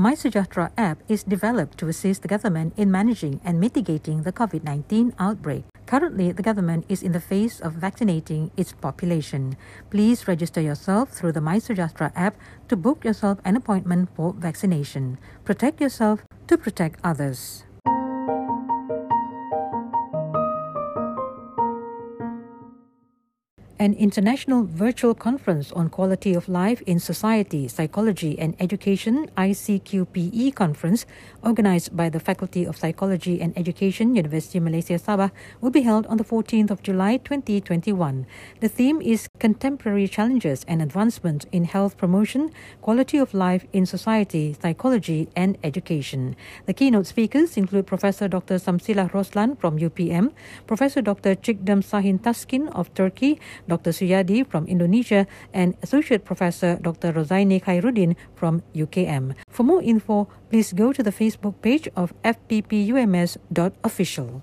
MySejahtera app is developed to assist the government in managing and mitigating the COVID 19 outbreak. Currently, the government is in the phase of vaccinating its population. Please register yourself through the MySejahtera app to book yourself an appointment for vaccination. Protect yourself to protect others. An international virtual conference on quality of life in society, psychology, and education ICQPE conference, organized by the Faculty of Psychology and Education, University of Malaysia Sabah, will be held on the 14th of July 2021. The theme is Contemporary Challenges and Advancement in Health Promotion, Quality of Life in Society, Psychology, and Education. The keynote speakers include Professor Dr. Samsilah Roslan from UPM, Professor Dr. Çiğdem Sahin Taskin of Turkey, Dr. Suyadi from Indonesia, and Associate Professor Dr. Rozaini Khairuddin from UKM. For more info, please go to the Facebook page of fppums.official.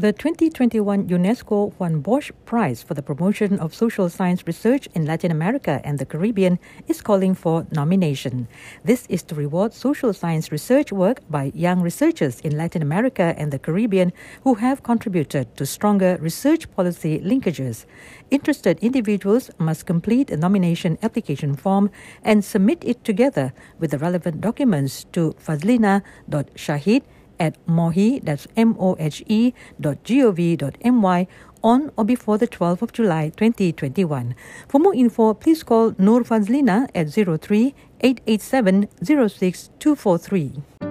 The 2021 UNESCO Juan Bosch Prize for the Promotion of Social Science Research in Latin America and the Caribbean is calling for nomination. This is to reward social science research work by young researchers in Latin America and the Caribbean who have contributed to stronger research policy linkages. Interested individuals must complete a nomination application form and submit it together with the relevant documents to fazlina.shahid at mohe, that's M-O-H-E dot G-O-V dot M-Y on or before the 12th of July 2021. For more info, please call Nur Fazlina at 03 887 06243.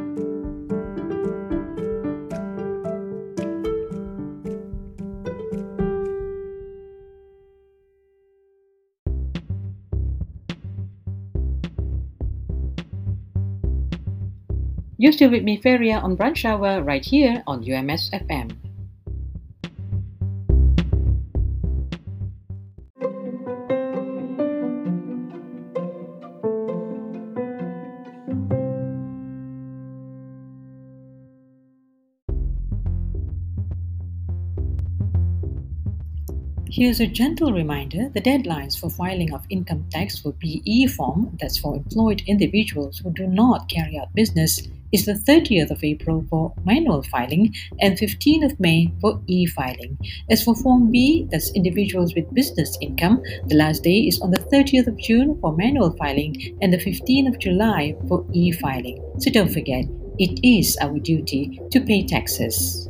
You're still with me, Feria, on Brunch Hour right here on UMS FM. Here's a gentle reminder the deadlines for filing of income tax for BE form, that's for employed individuals who do not carry out business, is the 30th of April for manual filing and 15th of May for e filing. As for Form B, that's individuals with business income, the last day is on the 30th of June for manual filing and the 15th of July for e filing. So don't forget, it is our duty to pay taxes.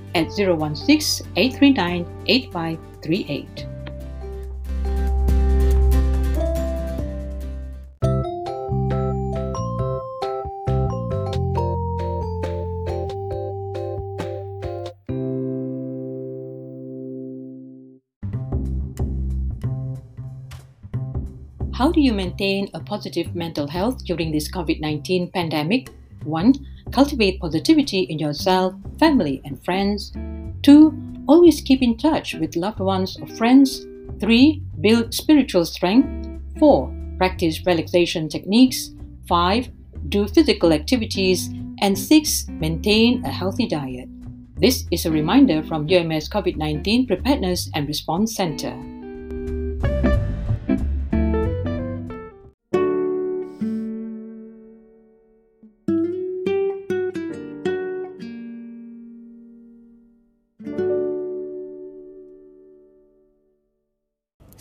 at 016 839 8538. How do you maintain a positive mental health during this COVID 19 pandemic? 1. Cultivate positivity in yourself, family, and friends. 2. Always keep in touch with loved ones or friends. 3. Build spiritual strength. 4. Practice relaxation techniques. 5. Do physical activities. And 6. Maintain a healthy diet. This is a reminder from UMS COVID 19 Preparedness and Response Center.